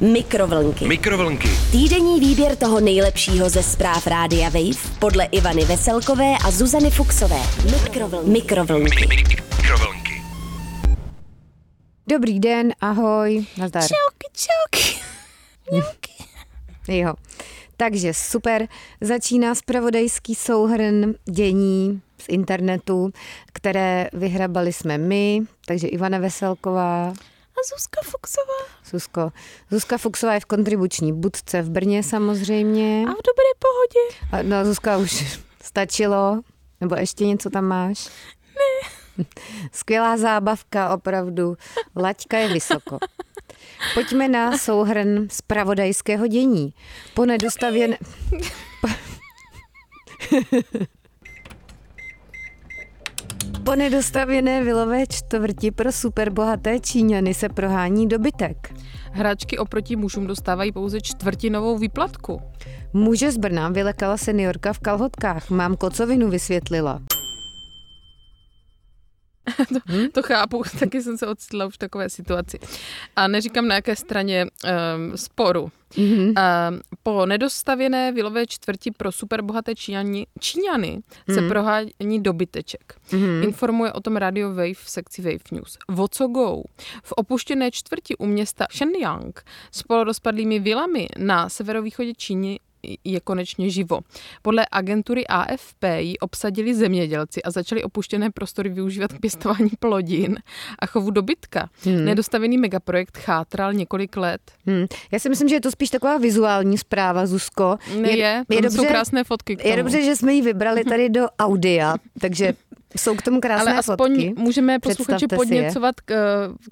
Mikrovlnky. Mikrovlnky. Týdenní výběr toho nejlepšího ze zpráv Rádia Wave podle Ivany Veselkové a Zuzany Fuxové. Mikrovlnky. Mikrovlnky. Mikrovlnky. Dobrý den, ahoj, nazdar. Čauky, čauky. Jo. Takže super, začíná spravodajský souhrn dění z internetu, které vyhrabali jsme my, takže Ivana Veselková, A Zuzka Fuxová. Susko. Zuzka Fuxová je v kontribuční budce v Brně samozřejmě. A v dobré pohodě. A, no Zuzka už stačilo, nebo ještě něco tam máš? Ne. Skvělá zábavka, opravdu. Laťka je vysoko. Pojďme na souhrn zpravodajského dění. Po nedostavěn... Po nedostavěné vilové čtvrti pro superbohaté Číňany se prohání dobytek. Hráčky oproti mužům dostávají pouze čtvrtinovou výplatku. Muže z Brna vylekala seniorka v kalhotkách. Mám kocovinu, vysvětlila. Hmm? To chápu, taky jsem se ocitla už v takové situaci. A neříkám na jaké straně um, sporu. Mm-hmm. Um, po nedostavěné vilové čtvrti pro superbohaté Číňani, Číňany se mm-hmm. prohání dobyteček. Mm-hmm. Informuje o tom Radio Wave v sekci Wave News. Vo co go? V opuštěné čtvrti u města Shenyang s polorozpadlými vilami na severovýchodě Číny je konečně živo. Podle agentury AFP ji obsadili zemědělci a začali opuštěné prostory využívat k pěstování plodin a chovu dobytka. Hmm. Nedostavený megaprojekt chátral několik let. Hmm. Já si myslím, že je to spíš taková vizuální zpráva, Zuzko. Ne je, je, je dobře, jsou krásné fotky. Je dobře, že jsme ji vybrali tady do audia, takže jsou k tomu krásné Ale aspoň fotky. můžeme posluchači podněcovat k,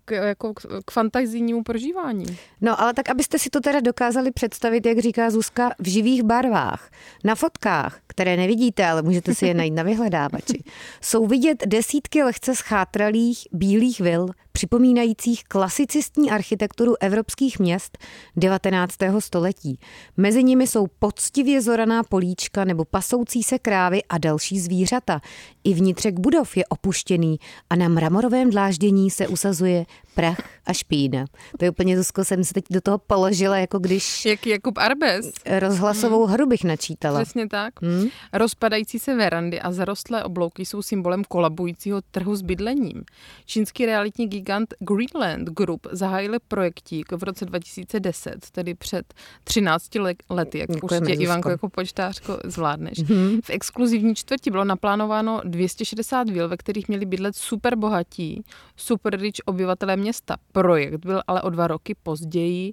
k, jako k, k fantazijnímu prožívání. No ale tak, abyste si to teda dokázali představit, jak říká Zuzka, v živých barvách. Na fotkách, které nevidíte, ale můžete si je najít na vyhledávači, jsou vidět desítky lehce schátralých bílých vil, připomínajících klasicistní architekturu evropských měst 19. století. Mezi nimi jsou poctivě zoraná políčka nebo pasoucí se krávy a další zvířata. I vnitřek budov je opuštěný a na mramorovém dláždění se usazuje prach a špína. To je úplně, Zuzko, jsem se teď do toho položila, jako když... Jak Jakub Arbes. Rozhlasovou hmm. hru bych načítala. Přesně tak. Hmm. Rozpadající se verandy a zarostlé oblouky jsou symbolem kolabujícího trhu s bydlením. Čínský realitní gigant Greenland Group zahájil projektík v roce 2010, tedy před 13 lety, jak Děkujeme, určitě Ivanko jako počtářko zvládneš. Hmm. V exkluzivní čtvrti bylo naplánováno 260 vil, ve kterých měli bydlet super bohatí, super rich obyvatelé města. Projekt byl ale o dva roky později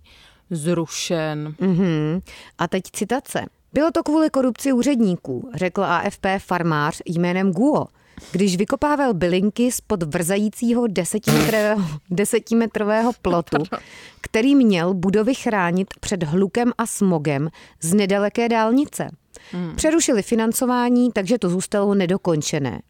zrušen. Mm-hmm. A teď citace. Bylo to kvůli korupci úředníků, řekl AFP farmář jménem Guo, když vykopával bylinky spod vrzajícího desetimetrového, desetimetrového plotu, který měl budovy chránit před hlukem a smogem z nedaleké dálnice. Hmm. Přerušili financování, takže to zůstalo nedokončené.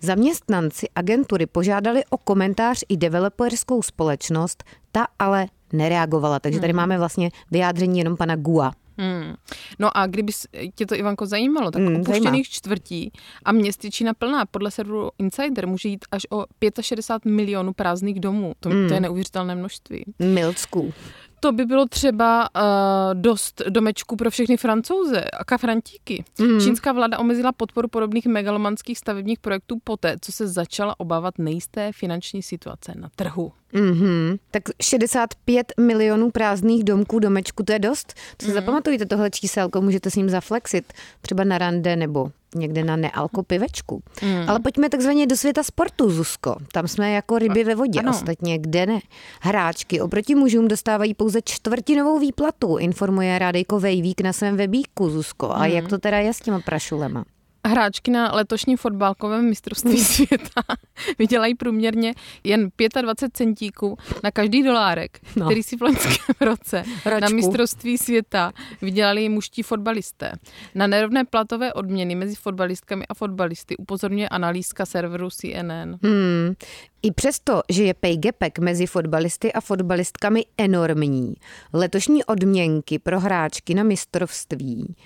Zaměstnanci agentury požádali o komentář i developerskou společnost, ta ale nereagovala, takže tady máme vlastně vyjádření jenom pana Gua. Hmm. No a kdyby tě to, Ivanko, zajímalo, tak hmm, opuštěných zajímá. čtvrtí a měst je Čína plná. Podle serveru Insider může jít až o 65 milionů prázdných domů. To, hmm. to je neuvěřitelné množství. Milcků. To by bylo třeba uh, dost domečků pro všechny francouze a kafrantíky. Mm. Čínská vláda omezila podporu podobných megalomanských stavebních projektů poté, co se začala obávat nejisté finanční situace na trhu. Mm-hmm. Tak 65 milionů prázdných domků, domečků, to je dost. To si mm. zapamatujte tohle číselko, můžete s ním zaflexit třeba na rande nebo někde na nealko pivečku. Mm. Ale pojďme takzvaně do světa sportu, Zuzko. Tam jsme jako ryby ve vodě, ano. ostatně kde ne. Hráčky oproti mužům dostávají pouze čtvrtinovou výplatu, informuje Rádejko Vejvík na svém webíku, Zuzko. A mm. jak to teda je s těma prašulema? hráčky na letošním fotbalkovém mistrovství světa vydělají průměrně jen 25 centíků na každý dolárek, no. který si v loňském roce Ročku. na mistrovství světa vydělali muští fotbalisté. Na nerovné platové odměny mezi fotbalistkami a fotbalisty upozorňuje analýzka serveru CNN. Hmm. I přesto, že je pay gapek mezi fotbalisty a fotbalistkami enormní, letošní odměnky pro hráčky na mistrovství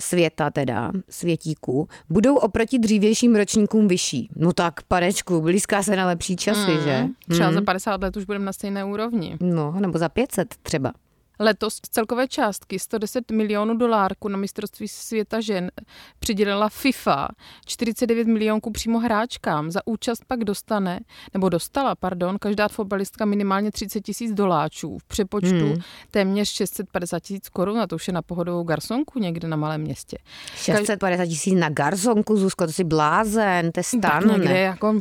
světa teda, světíků, budou oproti dřívějším ročníkům vyšší. No tak, panečku, blízká se na lepší časy, mm, že? Třeba mm. za 50 let už budeme na stejné úrovni. No, nebo za 500 třeba. Letos z celkové částky 110 milionů dolárů na mistrovství světa žen přidělila FIFA 49 milionů přímo hráčkám. Za účast pak dostane, nebo dostala, pardon, každá fotbalistka minimálně 30 tisíc doláčů. V přepočtu hmm. téměř 650 tisíc korun, a to už je na pohodovou garsonku někde na malém městě. 650 tisíc na garsonku, Zuzko, to si blázen, to je stan, tak někde ne? jako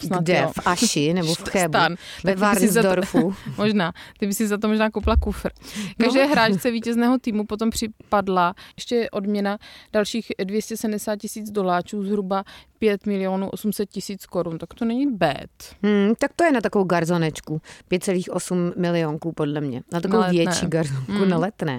Snad Kde? Jo. V Aši nebo v Chebu? Stan. Ve Varnsdorfu. možná. Ty by si za to možná koupila kufr. Každé no. hráčce vítězného týmu potom připadla ještě odměna dalších 270 tisíc doláčů, zhruba 5 milionů 800 tisíc korun, tak to není bad. Hmm, tak to je na takovou garzonečku. 5,8 milionků podle mě. Na takovou na větší garzonku hmm. na letné.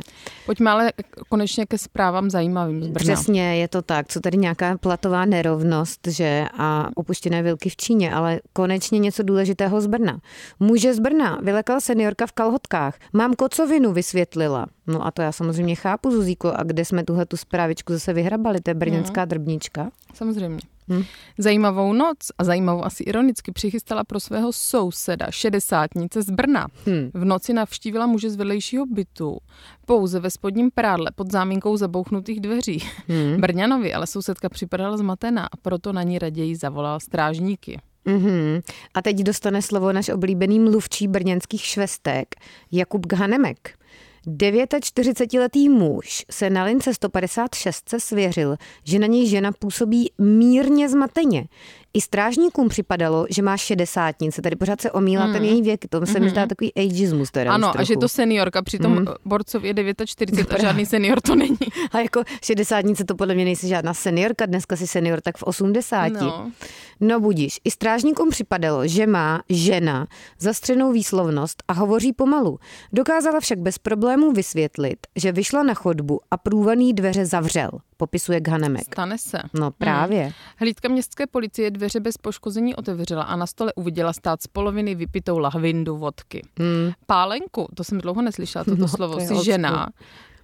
Pojďme ale konečně ke zprávám zajímavým z Brna. Přesně, je to tak. Co tady nějaká platová nerovnost, že a opuštěné vilky v Číně, ale konečně něco důležitého z Brna. Muže z Brna vylekala seniorka v kalhotkách. Mám kocovinu, vysvětlila. No a to já samozřejmě chápu, Zuzíko, a kde jsme tuhle tu zprávičku zase vyhrabali, to je brněnská no. drbnička. Samozřejmě. Hmm. Zajímavou noc a zajímavou asi ironicky přichystala pro svého souseda, šedesátnice z Brna. Hmm. V noci navštívila muže z vedlejšího bytu, pouze ve spodním prádle pod záminkou zabouchnutých dveří. Hmm. Brňanovi ale sousedka připadala zmatená a proto na ní raději zavolal strážníky. Mm-hmm. A teď dostane slovo náš oblíbený mluvčí brněnských švestek Jakub Ghanemek. 49-letý muž se na lince 156 se svěřil, že na něj žena působí mírně zmateně. I strážníkům připadalo, že má šedesátnice, tady pořád se omílá mm. ten její věk, to se mm. mi zdá mhm. takový ageismus. Teda ano, a že to seniorka, přitom mm. borcov je 49 a žádný senior to není. A jako šedesátnice to podle mě nejsi žádná seniorka, dneska si senior tak v 80. No. no budíš. I strážníkům připadalo, že má žena zastřenou výslovnost a hovoří pomalu. Dokázala však bez problémů vysvětlit, že vyšla na chodbu a průvaný dveře zavřel popisuje Ghanemek. Stane se. No právě. Hmm. Hlídka městské policie dveře bez poškození otevřela a na stole uviděla stát z poloviny vypitou lahvindu vodky. Hmm. Pálenku, to jsem dlouho neslyšela, toto no, slovo, to si žena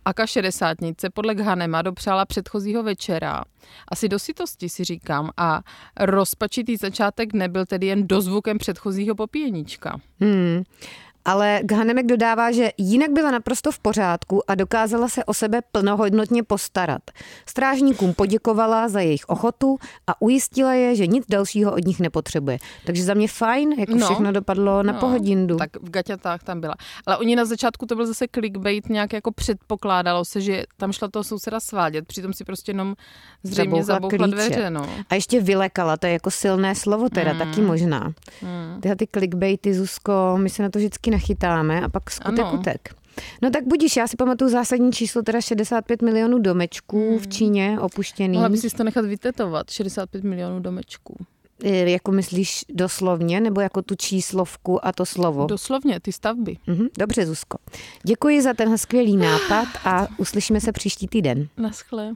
Aka šedesátnice podle Ghanema dopřála předchozího večera. Asi do sytosti si říkám a rozpačitý začátek nebyl tedy jen dozvukem předchozího popíjeníčka. Hmm ale Ghanemek dodává, že jinak byla naprosto v pořádku a dokázala se o sebe plnohodnotně postarat. Strážníkům poděkovala za jejich ochotu a ujistila je, že nic dalšího od nich nepotřebuje. Takže za mě fajn, jako no, všechno dopadlo na no, pohodindu. Tak v gaťatách tam byla. Ale oni na začátku to byl zase clickbait, nějak jako předpokládalo se, že tam šla toho souseda svádět, přitom si prostě jenom zřejmě zabouchla dveře. No. A ještě vylekala, to je jako silné slovo teda, mm. taky možná. Mm. Tyhle ty clickbaity, Zuzko, my se na to vždycky nachytáme a pak skutek ano. utek. No tak budíš, já si pamatuju zásadní číslo, teda 65 milionů domečků hmm. v Číně opuštěný. Mohla bys si to nechat vytetovat, 65 milionů domečků. E, jako myslíš doslovně, nebo jako tu číslovku a to slovo? Doslovně, ty stavby. Mhm, dobře, Zuzko. Děkuji za tenhle skvělý nápad a uslyšíme se příští týden. Naschle.